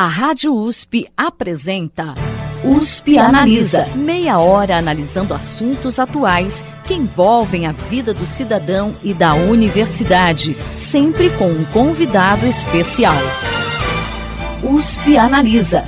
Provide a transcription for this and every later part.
A Rádio USP apresenta USP Analisa. Meia hora analisando assuntos atuais que envolvem a vida do cidadão e da universidade, sempre com um convidado especial. USP Analisa.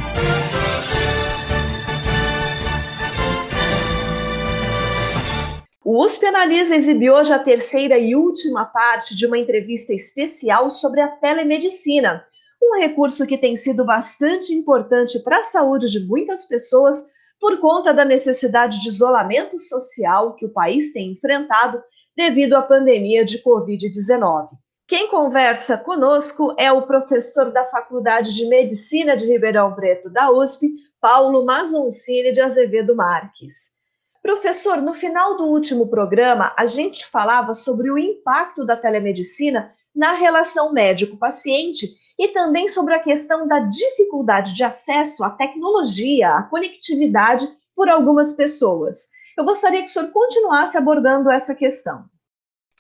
O USP Analisa exibiu hoje a terceira e última parte de uma entrevista especial sobre a telemedicina um recurso que tem sido bastante importante para a saúde de muitas pessoas por conta da necessidade de isolamento social que o país tem enfrentado devido à pandemia de Covid-19. Quem conversa conosco é o professor da Faculdade de Medicina de Ribeirão Preto da USP, Paulo Mazoncini de Azevedo Marques. Professor, no final do último programa, a gente falava sobre o impacto da telemedicina na relação médico-paciente e também sobre a questão da dificuldade de acesso à tecnologia, à conectividade por algumas pessoas. Eu gostaria que o senhor continuasse abordando essa questão.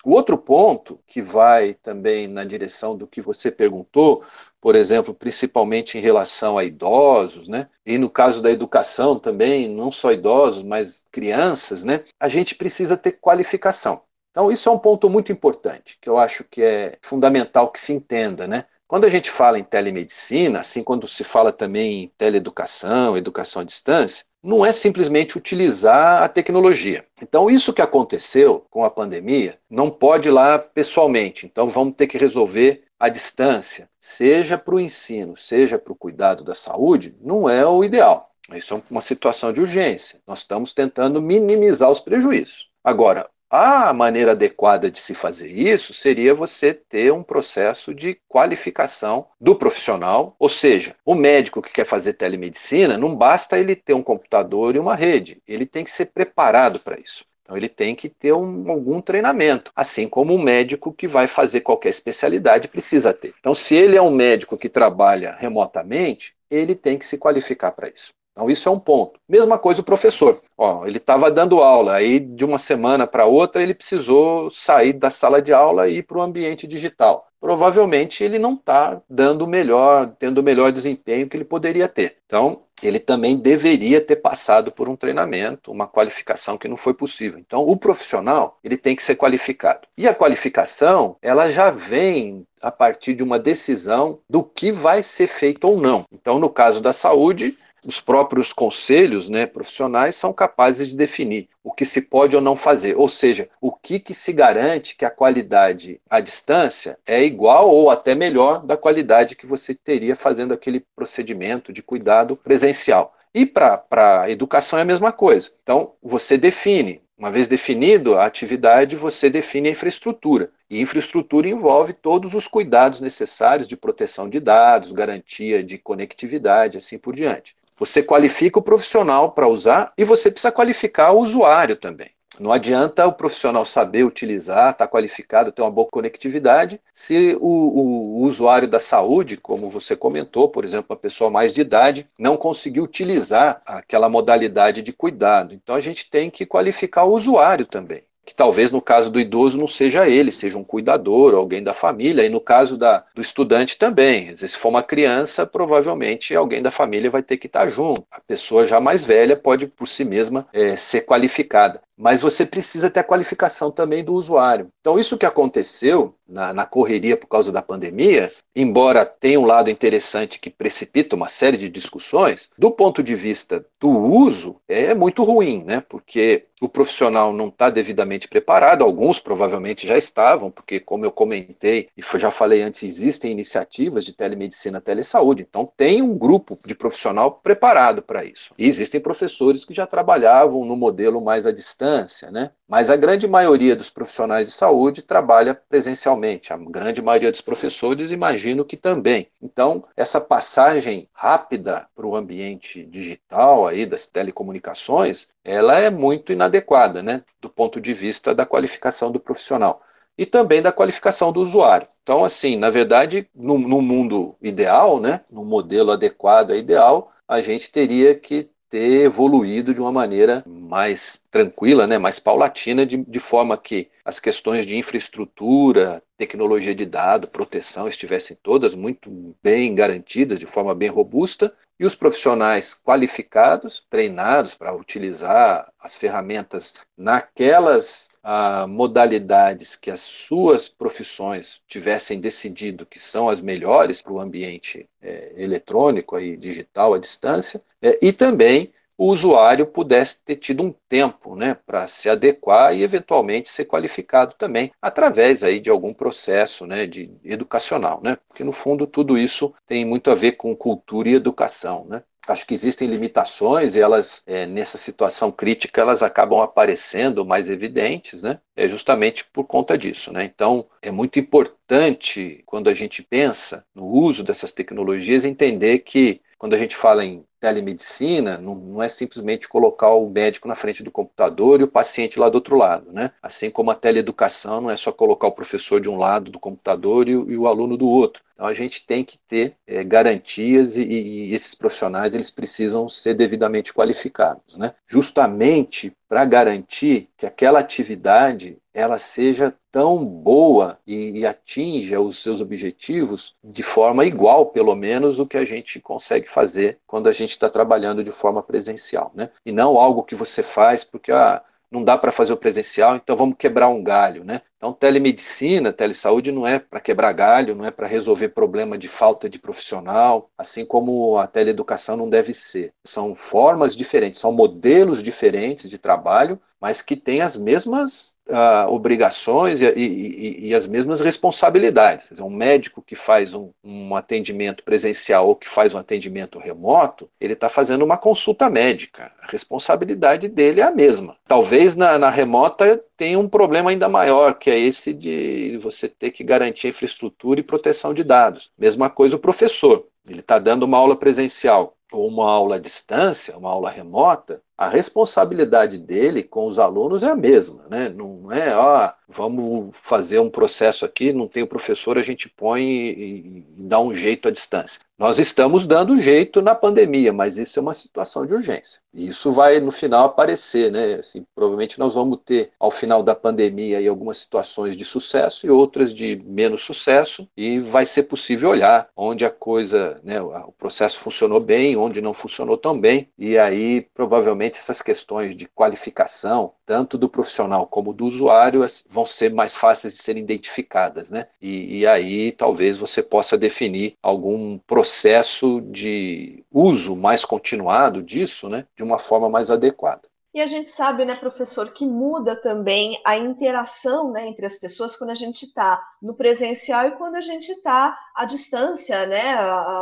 O outro ponto que vai também na direção do que você perguntou, por exemplo, principalmente em relação a idosos, né? E no caso da educação também, não só idosos, mas crianças, né? A gente precisa ter qualificação. Então, isso é um ponto muito importante, que eu acho que é fundamental que se entenda, né? Quando a gente fala em telemedicina, assim quando se fala também em teleeducação, educação à distância, não é simplesmente utilizar a tecnologia. Então, isso que aconteceu com a pandemia não pode ir lá pessoalmente. Então, vamos ter que resolver à distância, seja para o ensino, seja para o cuidado da saúde, não é o ideal. Isso é uma situação de urgência. Nós estamos tentando minimizar os prejuízos. Agora, a maneira adequada de se fazer isso seria você ter um processo de qualificação do profissional, ou seja, o médico que quer fazer telemedicina, não basta ele ter um computador e uma rede, ele tem que ser preparado para isso. Então, ele tem que ter um, algum treinamento, assim como um médico que vai fazer qualquer especialidade precisa ter. Então, se ele é um médico que trabalha remotamente, ele tem que se qualificar para isso. Então, isso é um ponto. Mesma coisa o professor. Ó, ele estava dando aula, aí de uma semana para outra ele precisou sair da sala de aula e ir para o ambiente digital. Provavelmente ele não está dando o melhor, tendo o melhor desempenho que ele poderia ter. Então, ele também deveria ter passado por um treinamento, uma qualificação que não foi possível. Então, o profissional, ele tem que ser qualificado. E a qualificação, ela já vem a partir de uma decisão do que vai ser feito ou não. Então, no caso da saúde, os próprios conselhos né, profissionais são capazes de definir o que se pode ou não fazer, ou seja, o que, que se garante que a qualidade à distância é igual ou até melhor da qualidade que você teria fazendo aquele procedimento de cuidado presencial. E para a educação é a mesma coisa. Então, você define uma vez definido a atividade, você define a infraestrutura. E infraestrutura envolve todos os cuidados necessários de proteção de dados, garantia de conectividade, assim por diante. Você qualifica o profissional para usar e você precisa qualificar o usuário também. Não adianta o profissional saber utilizar, estar tá qualificado, ter uma boa conectividade, se o, o, o, usuário da saúde, como você comentou, por exemplo, uma pessoa mais de idade, não conseguir utilizar aquela modalidade de cuidado. Então a gente tem que qualificar o usuário também que talvez no caso do idoso não seja ele, seja um cuidador, alguém da família, e no caso da, do estudante também. Se for uma criança, provavelmente alguém da família vai ter que estar junto. A pessoa já mais velha pode por si mesma é, ser qualificada mas você precisa ter a qualificação também do usuário. Então, isso que aconteceu na, na, correria por causa da pandemia, embora tenha um lado interessante que precipita uma série de discussões, do ponto de vista do uso, é muito ruim, né? Porque o profissional não está devidamente preparado, alguns provavelmente já estavam, porque, como eu comentei e já falei antes, existem iniciativas de telemedicina, telesaúde, então tem um grupo de profissional preparado para isso. E existem professores que já trabalhavam no modelo mais à distância distância, né? Mas a grande maioria dos profissionais de saúde trabalha presencialmente. A grande maioria dos professores, imagino que também. Então, essa passagem rápida para o ambiente digital aí das telecomunicações, ela é muito inadequada, né? Do ponto de vista da qualificação do profissional e também da qualificação do usuário. Então, assim, na verdade, no, no mundo ideal, né, no modelo adequado ideal, a gente teria que ter evoluído de uma maneira mais tranquila, né, mais paulatina, de, de forma que as questões de infraestrutura, tecnologia de dado, proteção estivessem todas muito bem garantidas, de forma bem robusta, e os profissionais qualificados, treinados para utilizar as ferramentas naquelas ah, modalidades que as suas profissões tivessem decidido que são as melhores para o ambiente é, eletrônico e digital à distância, é, e também o usuário pudesse ter tido um tempo né, para se adequar e eventualmente ser qualificado também através aí de algum processo né, de educacional, né? Porque no fundo tudo isso tem muito a ver com cultura e educação, né? Acho que existem limitações e elas, é, nessa situação crítica, elas acabam aparecendo mais evidentes, né? É justamente por conta disso, né? Então, é muito importante, quando a gente pensa no uso dessas tecnologias, entender que quando a gente fala em telemedicina, não, não, é simplesmente colocar o médico na frente do computador e o paciente lá do outro lado, né? Assim como a teleeducação não é só colocar o professor de um lado do computador e, e o aluno do outro. Então a gente tem que ter é, garantias e, e, esses profissionais eles precisam ser devidamente qualificados, né? Justamente para garantir que aquela atividade ela seja tão boa e, e atinja os seus objetivos de forma igual, pelo menos, o que a gente consegue fazer quando a gente está trabalhando de forma presencial, né? E não algo que você faz porque ah, não dá para fazer o presencial, então vamos quebrar um galho, né? Então, telemedicina, telesaúde não é para quebrar galho, não é para resolver problema de falta de profissional, assim como a teleeducação não deve ser. São formas diferentes, são modelos diferentes de trabalho, mas que têm as mesmas uh, obrigações e, e, e, as mesmas responsabilidades. Dizer, um médico que faz um, um, atendimento presencial ou que faz um atendimento remoto, ele está fazendo uma consulta médica. A responsabilidade dele é a mesma. Talvez na, na remota tenha um problema ainda maior, que é esse de você ter que garantir infraestrutura e proteção de dados. Mesma coisa o professor. Ele está dando uma aula presencial ou uma aula à distância, uma aula remota, a responsabilidade dele com os alunos é a mesma, né? Não é, ó, vamos fazer um processo aqui, não tem o professor, a gente põe e, e dá um jeito à distância. Nós estamos dando jeito na pandemia, mas isso é uma situação de urgência. E isso vai no final aparecer, né? Assim, provavelmente nós vamos ter ao final da pandemia aí, algumas situações de sucesso e outras de menos sucesso, e vai ser possível olhar onde a coisa, né, o processo funcionou bem, onde não funcionou tão bem, e aí provavelmente essas questões de qualificação, tanto do profissional como do usuário, vão ser mais fáceis de serem identificadas, né? E, e aí talvez você possa definir algum processo de uso mais continuado disso, né? De uma forma mais adequada. E a gente sabe, né, professor, que muda também a interação né, entre as pessoas quando a gente está no presencial e quando a gente está à distância, né,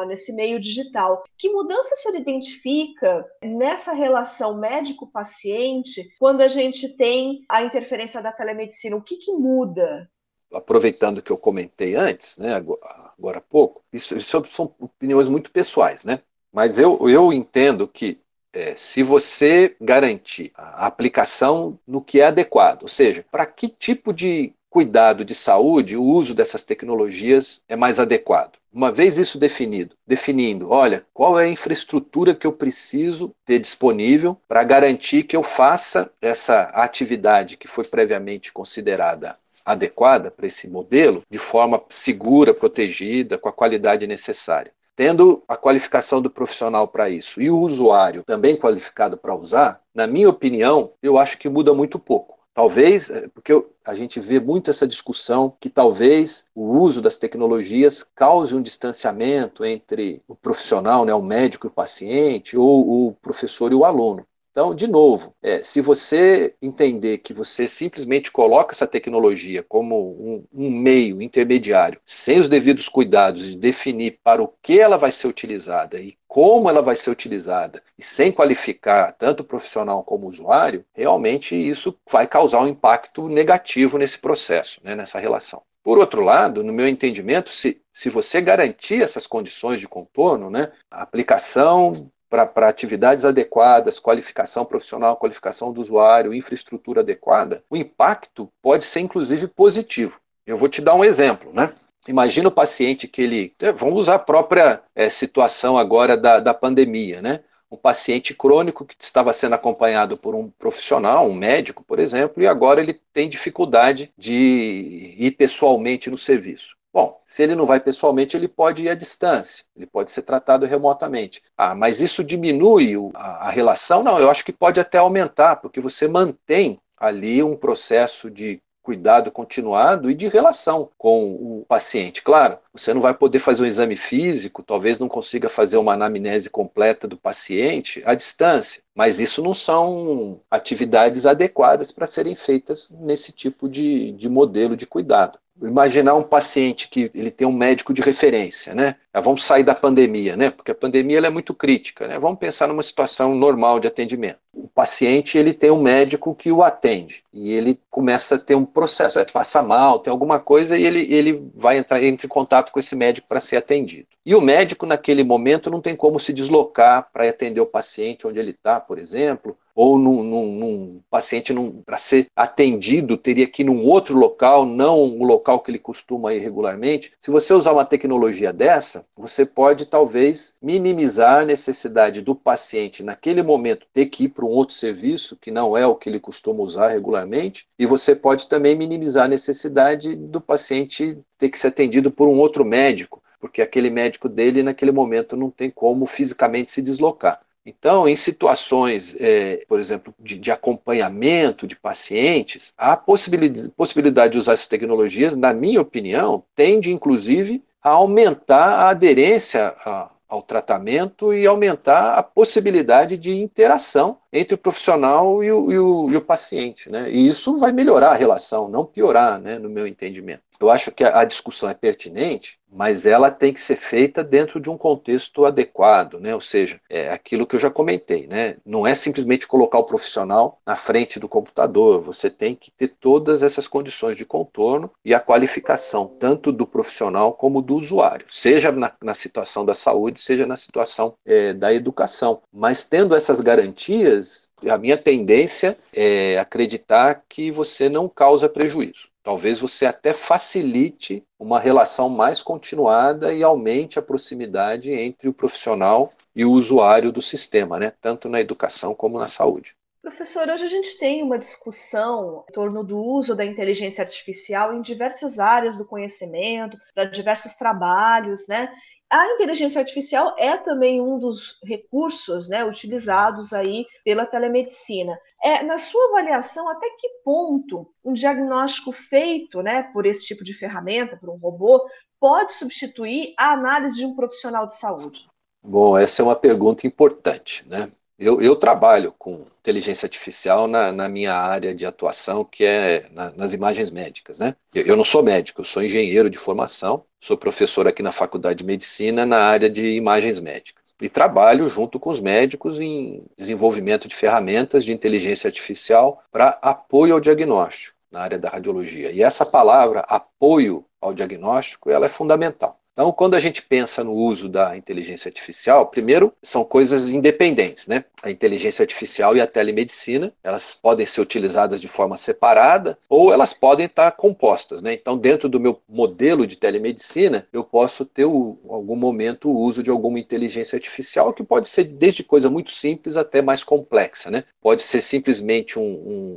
nesse meio digital. Que mudança o senhor identifica nessa relação médico-paciente quando a gente tem a interferência da telemedicina? O que, que muda? Aproveitando que eu comentei antes, né, agora há pouco, isso, isso são opiniões muito pessoais, né? Mas eu, eu entendo que é, se você garantir a aplicação no que é adequado, ou seja, para que tipo de cuidado de saúde o uso dessas tecnologias é mais adequado. Uma vez isso definido, definindo, olha, qual é a infraestrutura que eu preciso ter disponível para garantir que eu faça essa atividade que foi previamente considerada adequada para esse modelo de forma segura, protegida, com a qualidade necessária. Tendo a qualificação do profissional para isso e o usuário também qualificado para usar, na minha opinião, eu acho que muda muito pouco. Talvez, é, porque a gente vê muito essa discussão que talvez o uso das tecnologias cause um distanciamento entre o profissional, né, o médico e o paciente, ou o professor e o aluno. Então, de novo, é, se você entender que você simplesmente coloca essa tecnologia como um, um, meio intermediário, sem os devidos cuidados de definir para o que ela vai ser utilizada e como ela vai ser utilizada, e sem qualificar tanto o profissional como o usuário, realmente isso vai causar um impacto negativo nesse processo, né, nessa relação. Por outro lado, no meu entendimento, se, se você garantir essas condições de contorno, né, a aplicação para atividades adequadas, qualificação profissional, qualificação do usuário, infraestrutura adequada, o impacto pode ser inclusive positivo. Eu vou te dar um exemplo, né? Imagina o paciente que ele. É, vamos usar a própria é, situação agora da, da pandemia, né? um paciente crônico que estava sendo acompanhado por um profissional, um médico, por exemplo, e agora ele tem dificuldade de ir pessoalmente no serviço. Bom, se ele não vai pessoalmente, ele pode ir à distância, ele pode ser tratado remotamente. Ah, mas isso diminui a, relação? Não, eu acho que pode até aumentar, porque você mantém ali um processo de cuidado continuado e de relação com o paciente. Claro, você não vai poder fazer um exame físico, talvez não consiga fazer uma anamnese completa do paciente à distância, mas isso não são atividades adequadas para serem feitas nesse tipo de, de modelo de cuidado imaginar um paciente que ele tem um médico de referência, né? Vamos sair da pandemia, né? Porque a pandemia é muito crítica, né? Vamos pensar numa situação normal de atendimento. O paciente ele tem um médico que o atende e ele começa a ter um processo, é, passa mal, tem alguma coisa e ele, ele vai entrar entre em contato com esse médico para ser atendido. E o médico naquele momento não tem como se deslocar para atender o paciente onde ele está, por exemplo, ou num, num, num paciente para ser atendido teria que ir num outro local, não o local que ele costuma ir regularmente. Se você usar uma tecnologia dessa, você pode talvez minimizar a necessidade do paciente naquele momento ter que ir para um outro serviço que não é o que ele costuma usar regularmente, e você pode também minimizar a necessidade do paciente ter que ser atendido por um outro médico, porque aquele médico dele naquele momento não tem como fisicamente se deslocar. Então, em situações, é, por exemplo, de, de, acompanhamento de pacientes, a possibilidade, possibilidade de usar essas tecnologias, na minha opinião, tende inclusive a aumentar a aderência a, ao tratamento e aumentar a possibilidade de interação entre o profissional e o, e o, e o paciente. Né? E isso vai melhorar a relação, não piorar, né, no meu entendimento. Eu acho que a, discussão é pertinente, mas ela tem que ser feita dentro de um contexto adequado, né? Ou seja, é aquilo que eu já comentei, né? Não é simplesmente colocar o profissional na frente do computador, você tem que ter todas essas condições de contorno e a qualificação tanto do profissional como do usuário, seja na, na situação da saúde, seja na situação é, da educação. Mas tendo essas garantias, a minha tendência é acreditar que você não causa prejuízo. Talvez você até facilite uma relação mais continuada e aumente a proximidade entre o profissional e o usuário do sistema, né? tanto na educação como na saúde. Professor, hoje a gente tem uma discussão em torno do uso da inteligência artificial em diversas áreas do conhecimento, para diversos trabalhos, né? A inteligência artificial é também um dos recursos né, utilizados aí pela telemedicina. É, na sua avaliação, até que ponto um diagnóstico feito né, por esse tipo de ferramenta, por um robô, pode substituir a análise de um profissional de saúde? Bom, essa é uma pergunta importante, né? Eu, eu trabalho com inteligência artificial na, na, minha área de atuação, que é na, nas imagens médicas. Né? Eu, eu, não sou médico, eu sou engenheiro de formação, sou professor aqui na Faculdade de Medicina na área de imagens médicas. E trabalho junto com os médicos em desenvolvimento de ferramentas de inteligência artificial para apoio ao diagnóstico na área da radiologia. E essa palavra, apoio ao diagnóstico, ela é fundamental. Então, quando a gente pensa no uso da inteligência artificial, primeiro são coisas independentes, né? A inteligência artificial e a telemedicina, elas podem ser utilizadas de forma separada ou elas podem estar compostas, né? Então, dentro do meu modelo de telemedicina, eu posso ter o, algum momento o uso de alguma inteligência artificial que pode ser desde coisa muito simples até mais complexa, né? Pode ser simplesmente um,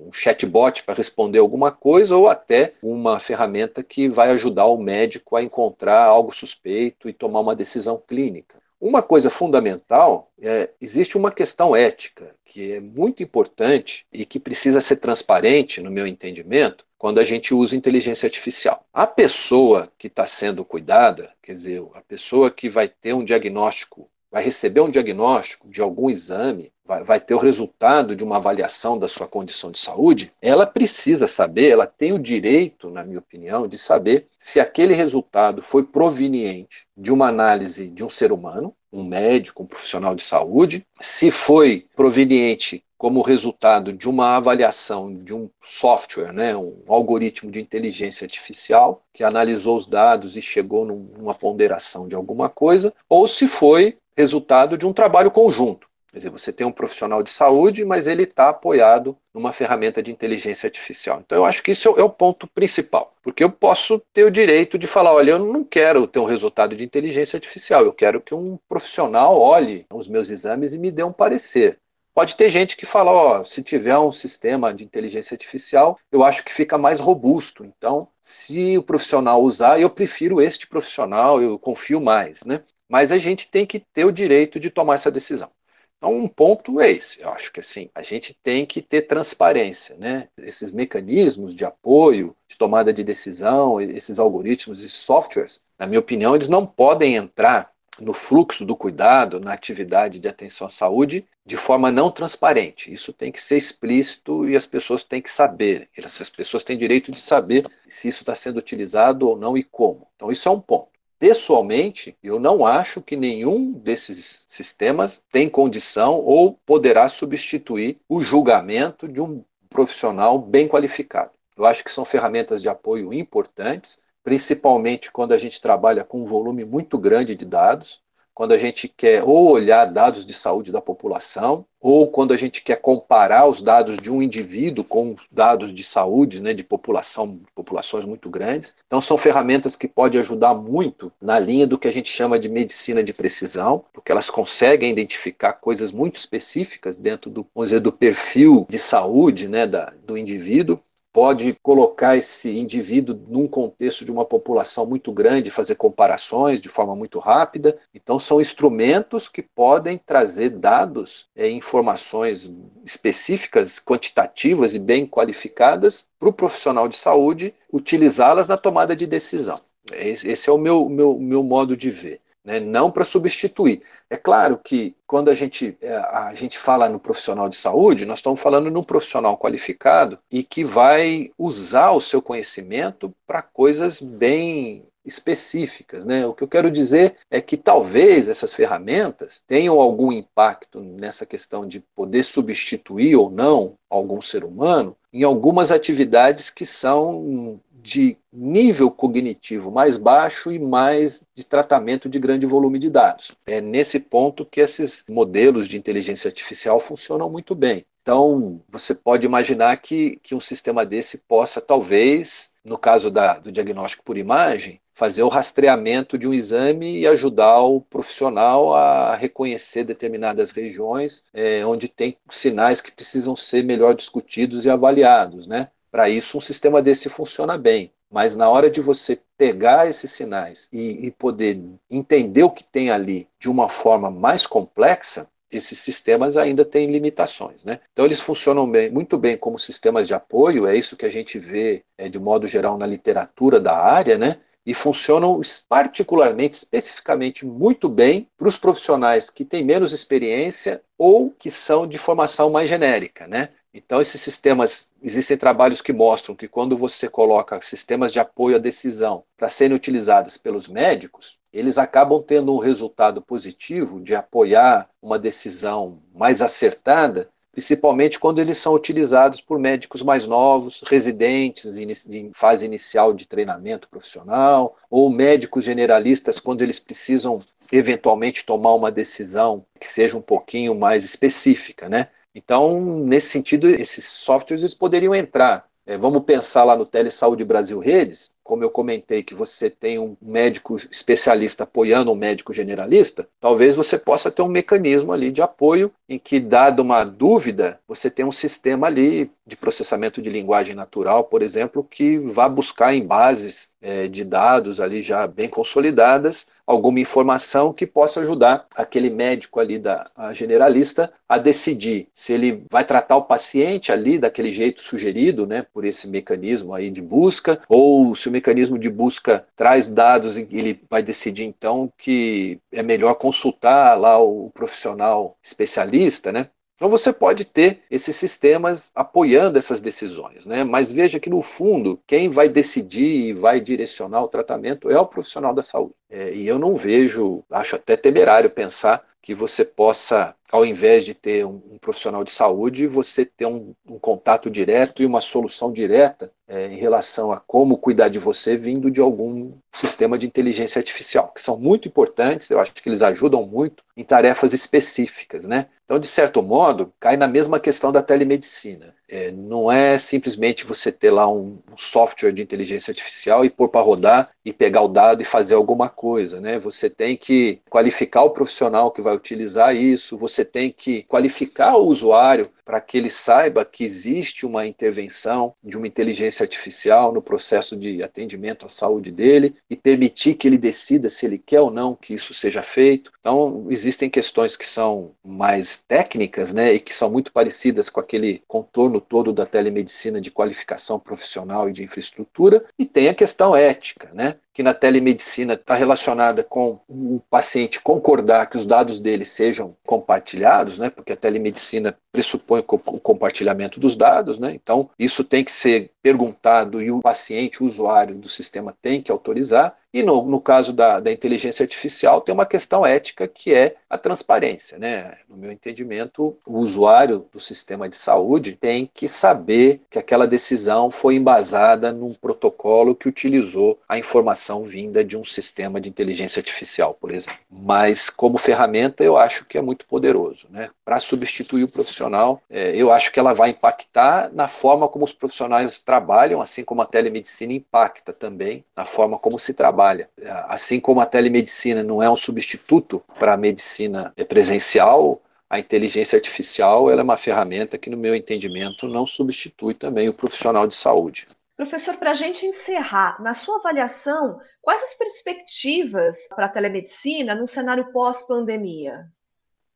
um chatbot para responder alguma coisa ou até uma ferramenta que vai ajudar o médico a encontrar algo suspeito e tomar uma decisão clínica. Uma coisa fundamental é existe uma questão ética que é muito importante e que precisa ser transparente, no meu entendimento, quando a gente usa inteligência artificial. A pessoa que está sendo cuidada, quer dizer, a pessoa que vai ter um diagnóstico, vai receber um diagnóstico de algum exame, vai, vai ter o resultado de uma avaliação da sua condição de saúde, ela precisa saber, ela tem o direito, na minha opinião, de saber se aquele resultado foi proveniente de uma análise de um ser humano, um médico, um profissional de saúde, se foi proveniente como resultado de uma avaliação de um software, né, um algoritmo de inteligência artificial que analisou os dados e chegou numa ponderação de alguma coisa, ou se foi resultado de um trabalho conjunto Quer dizer, você tem um profissional de saúde, mas ele está apoiado numa ferramenta de inteligência artificial. Então, eu acho que isso é o ponto principal, porque eu posso ter o direito de falar: olha, eu não quero ter um resultado de inteligência artificial, eu quero que um profissional olhe os meus exames e me dê um parecer. Pode ter gente que fala, ó, se tiver um sistema de inteligência artificial, eu acho que fica mais robusto. Então, se o profissional usar, eu prefiro este profissional, eu confio mais, né? Mas a gente tem que ter o direito de tomar essa decisão. Então, um ponto é esse. Eu acho que assim, a gente tem que ter transparência, né? Esses mecanismos de apoio, de tomada de decisão, esses algoritmos e softwares, na minha opinião, eles não podem entrar no fluxo do cuidado, na atividade de atenção à saúde, de forma não transparente. Isso tem que ser explícito e as pessoas têm que saber. Essas pessoas têm direito de saber se isso está sendo utilizado ou não e como. Então, isso é um ponto. Pessoalmente, eu não acho que nenhum desses sistemas tem condição ou poderá substituir o julgamento de um profissional bem qualificado. Eu acho que são ferramentas de apoio importantes, principalmente quando a gente trabalha com um volume muito grande de dados, quando a gente quer ou olhar dados de saúde da população, ou quando a gente quer comparar os dados de um indivíduo com os dados de saúde, né, de população, populações muito grandes. Então são ferramentas que podem ajudar muito na linha do que a gente chama de medicina de precisão, porque elas conseguem identificar coisas muito específicas dentro do, vamos dizer, do perfil de saúde, né, da, do indivíduo pode colocar esse indivíduo num contexto de uma população muito grande, fazer comparações de forma muito rápida. Então, são instrumentos que podem trazer dados é, informações específicas, quantitativas e bem qualificadas para o profissional de saúde utilizá-las na tomada de decisão. Esse é o meu, meu, meu modo de ver né? não para substituir. É claro que quando a gente, é, a gente fala no profissional de saúde, nós estamos falando num profissional qualificado e que vai usar o seu conhecimento para coisas bem específicas. Né? O que eu quero dizer é que talvez essas ferramentas tenham algum impacto nessa questão de poder substituir ou não algum ser humano em algumas atividades que são de nível cognitivo mais baixo e mais de tratamento de grande volume de dados. É nesse ponto que esses modelos de inteligência artificial funcionam muito bem. Então, você pode imaginar que, que um sistema desse possa, talvez, no caso da, do diagnóstico por imagem, fazer o rastreamento de um exame e ajudar o profissional a reconhecer determinadas regiões é, onde tem sinais que precisam ser melhor discutidos e avaliados, né? Para isso, um sistema desse funciona bem. Mas na hora de você pegar esses sinais e, e, poder entender o que tem ali de uma forma mais complexa, esses sistemas ainda têm limitações. Né? Então, eles funcionam bem, muito bem como sistemas de apoio, é isso que a gente vê é, de modo geral na literatura da área, né? e funcionam particularmente, especificamente muito bem para os profissionais que têm menos experiência ou que são de formação mais genérica, né? Então, esses sistemas, existem trabalhos que mostram que quando você coloca sistemas de apoio à decisão para serem utilizados pelos médicos, eles acabam tendo um resultado positivo de apoiar uma decisão mais acertada, principalmente quando eles são utilizados por médicos mais novos, residentes em fase inicial de treinamento profissional, ou médicos generalistas quando eles precisam eventualmente tomar uma decisão que seja um pouquinho mais específica, né? Então, nesse sentido, esses softwares eles poderiam entrar. É, vamos pensar lá no Telesaúde Brasil Redes, como eu comentei que você tem um médico especialista apoiando um médico generalista, talvez você possa ter um mecanismo ali de apoio em que, dada uma dúvida, você tem um sistema ali de processamento de linguagem natural, por exemplo, que vá buscar em bases é, de dados ali já bem consolidadas alguma informação que possa ajudar aquele médico ali da generalista a decidir se ele vai tratar o paciente ali daquele jeito sugerido, né, por esse mecanismo aí de busca, ou se o mecanismo de busca traz dados e ele vai decidir então que é melhor consultar lá o profissional especialista, né? Então você pode ter esses sistemas apoiando essas decisões, né? Mas veja que no fundo quem vai decidir e vai direcionar o tratamento é o profissional da saúde. É, e eu não vejo, acho até temerário pensar que você possa, ao invés de ter um, um profissional de saúde, você ter um, um, contato direto e uma solução direta é, em relação a como cuidar de você vindo de algum sistema de inteligência artificial, que são muito importantes, eu acho que eles ajudam muito em tarefas específicas, né? Então, de certo modo, cai na mesma questão da telemedicina. É, não é simplesmente você ter lá um, um software de inteligência artificial e pôr para rodar e pegar o dado e fazer alguma coisa, né? Você tem que qualificar o profissional que vai utilizar isso, você tem que qualificar o usuário para que ele saiba que existe uma intervenção de uma inteligência artificial no processo de atendimento à saúde dele e permitir que ele decida se ele quer ou não que isso seja feito. Então, existem questões que são mais técnicas, né, e que são muito parecidas com aquele contorno todo da telemedicina de qualificação profissional e de infraestrutura, e tem a questão ética, né? que na telemedicina está relacionada com o paciente concordar que os dados dele sejam compartilhados, né? Porque a telemedicina pressupõe o compartilhamento dos dados, né? Então, isso tem que ser perguntado e o paciente, o usuário do sistema tem que autorizar. E no, no caso da, da, inteligência artificial, tem uma questão ética que é a transparência. Né? No meu entendimento, o usuário do sistema de saúde tem que saber que aquela decisão foi embasada num protocolo que utilizou a informação vinda de um sistema de inteligência artificial, por exemplo. Mas, como ferramenta, eu acho que é muito poderoso. Né? Para substituir o profissional, é, eu acho que ela vai impactar na forma como os profissionais trabalham, assim como a telemedicina impacta também na forma como se trabalha. Assim como a telemedicina não é um substituto para a medicina presencial, a inteligência artificial é uma ferramenta que, no meu entendimento, não substitui também o profissional de saúde. Professor, para a gente encerrar, na sua avaliação, quais as perspectivas para a telemedicina no cenário pós-pandemia?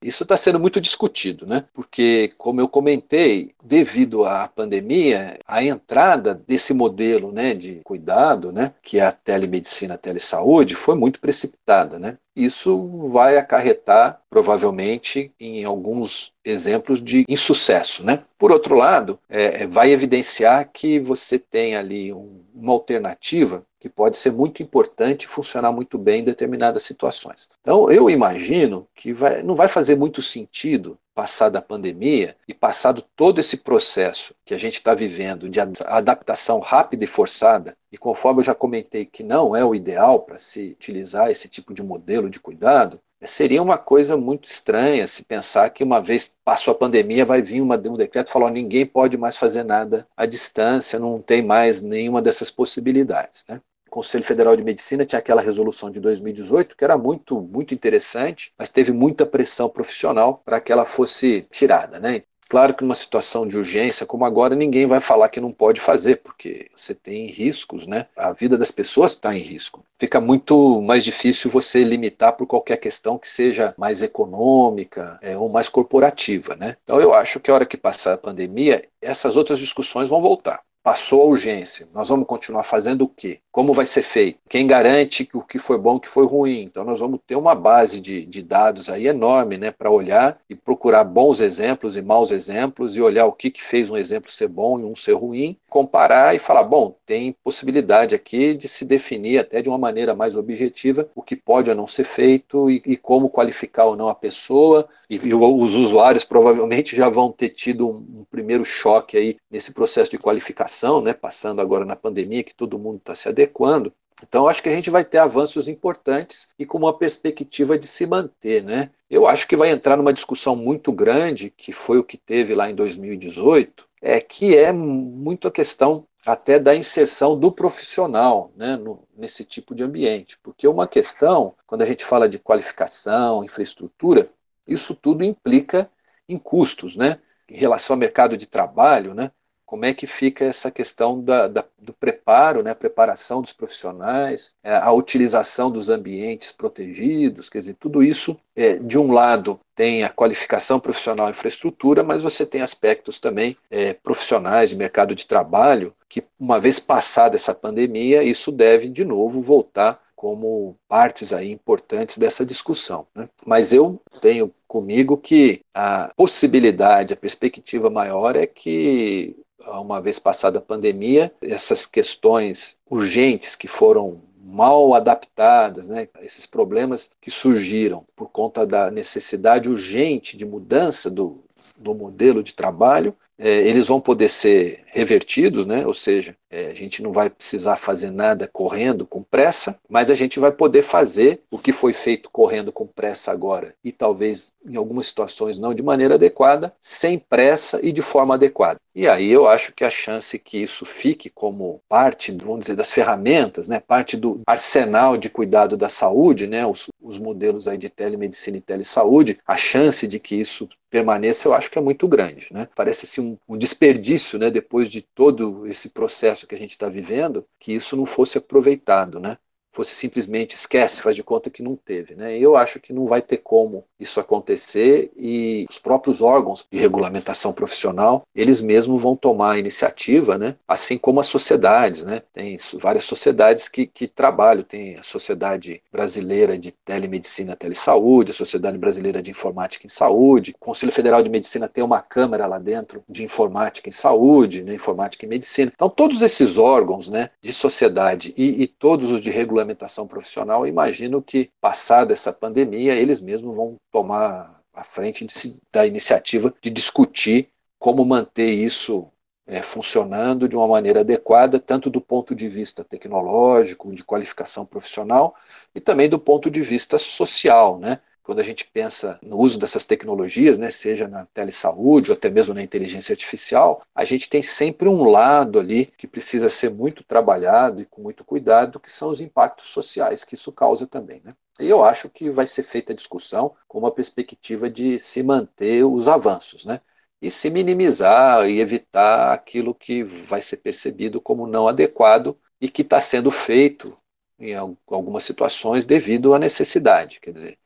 Isso está sendo muito discutido, né? Porque, como eu comentei, devido à pandemia, a entrada desse modelo, né, de cuidado, né, que é a telemedicina, a telesaúde, foi muito precipitada, né? Isso vai acarretar, provavelmente, em alguns exemplos de insucesso, né? Por outro lado, é, é vai evidenciar que você tem ali um, uma alternativa que pode ser muito importante e funcionar muito bem em determinadas situações. Então, eu imagino que vai, não vai fazer muito sentido passada a pandemia e passado todo esse processo que a gente está vivendo de adaptação rápida e forçada, e conforme eu já comentei que não é o ideal para se utilizar esse tipo de modelo de cuidado, seria uma coisa muito estranha se pensar que uma vez passou a pandemia vai vir uma, um decreto falando ninguém pode mais fazer nada à distância, não tem mais nenhuma dessas possibilidades. Né? Conselho Federal de Medicina tinha aquela resolução de 2018 que era muito, muito interessante, mas teve muita pressão profissional para que ela fosse tirada, né? Claro que numa situação de urgência como agora, ninguém vai falar que não pode fazer, porque você tem riscos, né? A vida das pessoas está em risco. Fica muito mais difícil você limitar por qualquer questão que seja mais econômica é, ou mais corporativa, né? Então eu acho que a hora que passar a pandemia, essas outras discussões vão voltar passou a urgência. Nós vamos continuar fazendo o quê? Como vai ser feito? Quem garante que o que foi bom, o que foi ruim? Então nós vamos ter uma base de, de dados aí enorme, né, para olhar e procurar bons exemplos e maus exemplos e olhar o que, que fez um exemplo ser bom e um ser ruim, comparar e falar, bom, tem possibilidade aqui de se definir até de uma maneira mais objetiva o que pode ou não ser feito e, e como qualificar ou não a pessoa. E, e, os usuários provavelmente já vão ter tido um, um primeiro choque aí nesse processo de qualificação né, passando agora na pandemia, que todo mundo está se adequando. Então, acho que a gente vai ter avanços importantes e com uma perspectiva de se manter. Né? Eu acho que vai entrar numa discussão muito grande, que foi o que teve lá em 2018, é que é muito a questão até da inserção do profissional né, no, nesse tipo de ambiente. Porque uma questão, quando a gente fala de qualificação, infraestrutura, isso tudo implica em custos, né? Em relação ao mercado de trabalho, né? Como é que fica essa questão da, da, do preparo, né, preparação dos profissionais, é, a utilização dos ambientes protegidos, quer dizer, tudo isso, é, de um lado, tem a qualificação profissional infraestrutura, mas você tem aspectos também é, profissionais de mercado de trabalho, que uma vez passada essa pandemia, isso deve de novo voltar como partes aí importantes dessa discussão. Né? Mas eu tenho comigo que a possibilidade, a perspectiva maior é que uma vez passada a pandemia, essas questões urgentes que foram mal adaptadas, né? esses problemas que surgiram por conta da necessidade urgente de mudança do, do modelo de trabalho, é, eles vão poder ser revertidos, né? ou seja, é, a gente não vai precisar fazer nada correndo com pressa, mas a gente vai poder fazer o que foi feito correndo com pressa agora e talvez em algumas situações não de maneira adequada, sem pressa e de forma adequada. E aí eu acho que a chance que isso fique como parte, vamos dizer, das ferramentas, né, parte do arsenal de cuidado da saúde, né, os, os modelos aí de telemedicina e telesaúde, a chance de que isso permaneça, eu acho que é muito grande. Né? Parece assim, um, um desperdício, né, depois de todo esse processo que a gente está vivendo, que isso não fosse aproveitado. Né? Fosse simplesmente esquece, faz de conta que não teve. Né? Eu acho que não vai ter como isso acontecer e os próprios órgãos de regulamentação profissional, eles mesmos vão tomar a iniciativa, né? assim como as sociedades. Né? Tem várias sociedades que, que trabalham, tem a Sociedade Brasileira de Telemedicina e Telesaúde, a Sociedade Brasileira de Informática em Saúde, o Conselho Federal de Medicina tem uma câmara lá dentro de informática em saúde, né? informática em medicina. Então todos esses órgãos né, de sociedade e, e todos os de regulamentação regulamentação profissional, imagino que, passada essa pandemia, eles mesmos vão tomar a frente de, da iniciativa de discutir como manter isso é, funcionando de uma maneira adequada, tanto do ponto de vista tecnológico, de qualificação profissional, e também do ponto de vista social, né? Quando a gente pensa no uso dessas tecnologias, né, seja na telesaúde ou até mesmo na inteligência artificial, a gente tem sempre um lado ali que precisa ser muito trabalhado e com muito cuidado, que são os impactos sociais que isso causa também. Né? E eu acho que vai ser feita a discussão com uma perspectiva de se manter os avanços, né? E se minimizar e evitar aquilo que vai ser percebido como não adequado e que está sendo feito em algumas situações devido à necessidade. Quer dizer,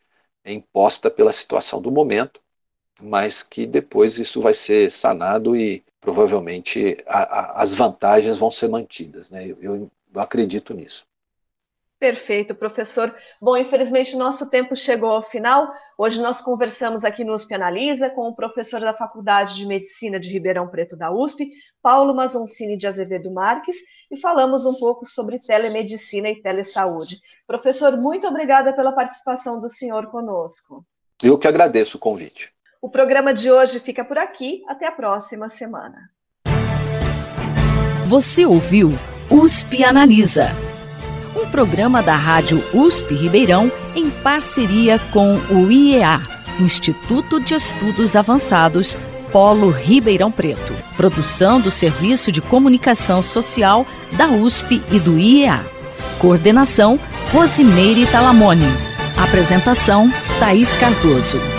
é imposta pela situação do momento, mas que depois isso vai ser sanado e provavelmente a, a, as vantagens vão ser mantidas. Né? Eu, eu acredito nisso. Perfeito, professor. Bom, infelizmente o nosso tempo chegou ao final. Hoje nós conversamos aqui no USP Analisa com o professor da Faculdade de Medicina de Ribeirão Preto da USP, Paulo Mazoncini de Azevedo Marques, e falamos um pouco sobre telemedicina e telesaúde. Professor, muito obrigada pela participação do senhor conosco. Eu que agradeço o convite. O programa de hoje fica por aqui. Até a próxima semana. Você ouviu USP Analisa um programa da Rádio USP Ribeirão em parceria com o IEA, Instituto de Estudos Avançados, Polo Ribeirão Preto. Produção do Serviço de Comunicação Social da USP e do IEA. Coordenação Rosimeire Talamone. Apresentação Thaís Cardoso.